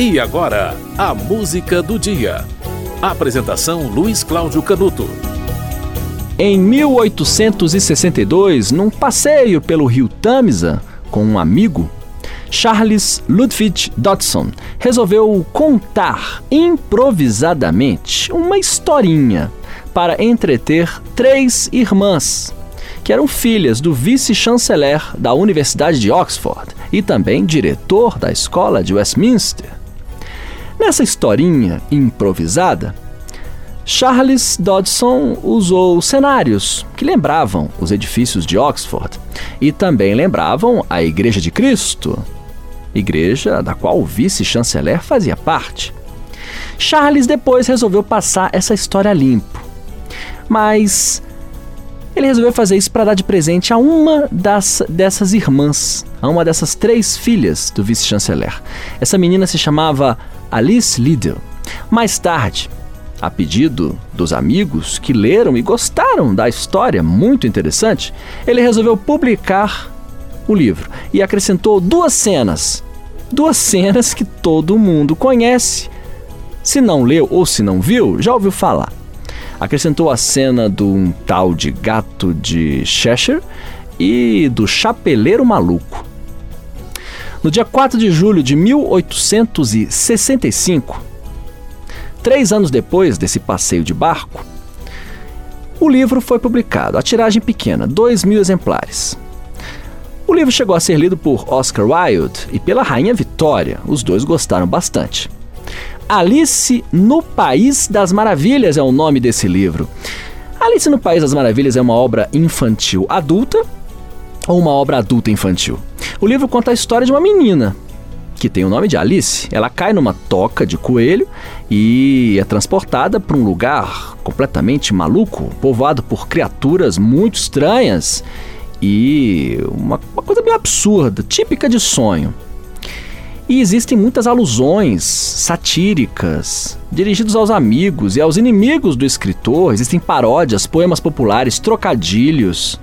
E agora, a música do dia. Apresentação Luiz Cláudio Canuto. Em 1862, num passeio pelo rio Tamisa com um amigo, Charles Ludwig Dodson resolveu contar improvisadamente uma historinha para entreter três irmãs, que eram filhas do vice-chanceler da Universidade de Oxford e também diretor da escola de Westminster. Nessa historinha improvisada, Charles Dodson usou cenários que lembravam os edifícios de Oxford e também lembravam a Igreja de Cristo, igreja da qual o vice-chanceler fazia parte. Charles depois resolveu passar essa história limpo, mas ele resolveu fazer isso para dar de presente a uma das, dessas irmãs, a uma dessas três filhas do vice-chanceler. Essa menina se chamava Alice Liddell. Mais tarde, a pedido dos amigos que leram e gostaram da história muito interessante, ele resolveu publicar o livro e acrescentou duas cenas. Duas cenas que todo mundo conhece. Se não leu ou se não viu, já ouviu falar. Acrescentou a cena de um tal de gato de Cheshire e do chapeleiro maluco. No dia 4 de julho de 1865, três anos depois desse passeio de barco, o livro foi publicado, a tiragem pequena, 2 mil exemplares. O livro chegou a ser lido por Oscar Wilde e pela Rainha Vitória, os dois gostaram bastante. Alice no País das Maravilhas é o nome desse livro. Alice no País das Maravilhas é uma obra infantil adulta ou uma obra adulta infantil? O livro conta a história de uma menina que tem o nome de Alice. Ela cai numa toca de coelho e é transportada para um lugar completamente maluco, povoado por criaturas muito estranhas e uma, uma coisa meio absurda, típica de sonho. E existem muitas alusões satíricas dirigidos aos amigos e aos inimigos do escritor. Existem paródias, poemas populares, trocadilhos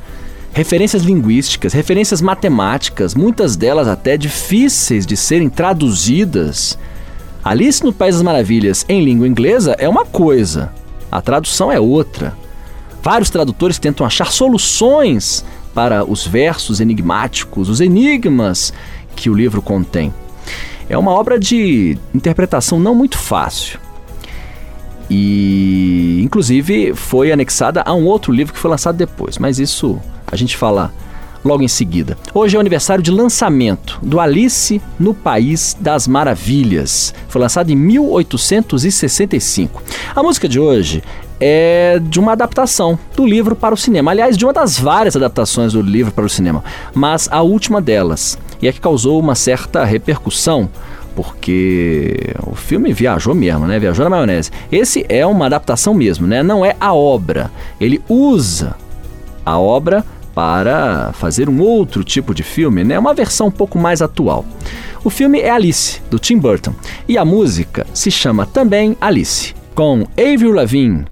referências linguísticas, referências matemáticas, muitas delas até difíceis de serem traduzidas. Alice no País das Maravilhas em língua inglesa é uma coisa, a tradução é outra. Vários tradutores tentam achar soluções para os versos enigmáticos, os enigmas que o livro contém. É uma obra de interpretação não muito fácil. E, inclusive, foi anexada a um outro livro que foi lançado depois, mas isso a gente fala logo em seguida. Hoje é o aniversário de lançamento do Alice no País das Maravilhas. Foi lançado em 1865. A música de hoje é de uma adaptação do livro para o cinema. Aliás, de uma das várias adaptações do livro para o cinema, mas a última delas. E é que causou uma certa repercussão porque o filme viajou mesmo, né? Viajou na maionese. Esse é uma adaptação mesmo, né? Não é a obra. Ele usa a obra para fazer um outro tipo de filme, né? Uma versão um pouco mais atual. O filme é Alice, do Tim Burton, e a música se chama também Alice, com Avril Lavigne,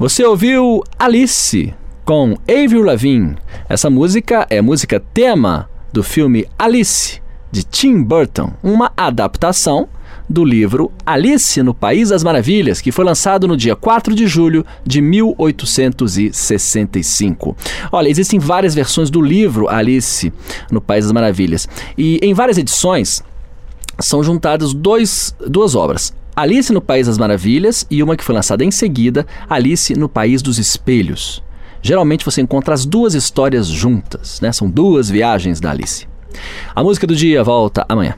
Você ouviu Alice com Avril Lavigne. Essa música é música tema do filme Alice de Tim Burton, uma adaptação do livro Alice no País das Maravilhas, que foi lançado no dia 4 de julho de 1865. Olha, existem várias versões do livro Alice no País das Maravilhas, e em várias edições são juntadas dois, duas obras. Alice no País das Maravilhas e uma que foi lançada em seguida, Alice no País dos Espelhos. Geralmente você encontra as duas histórias juntas, né? São duas viagens da Alice. A música do dia volta amanhã.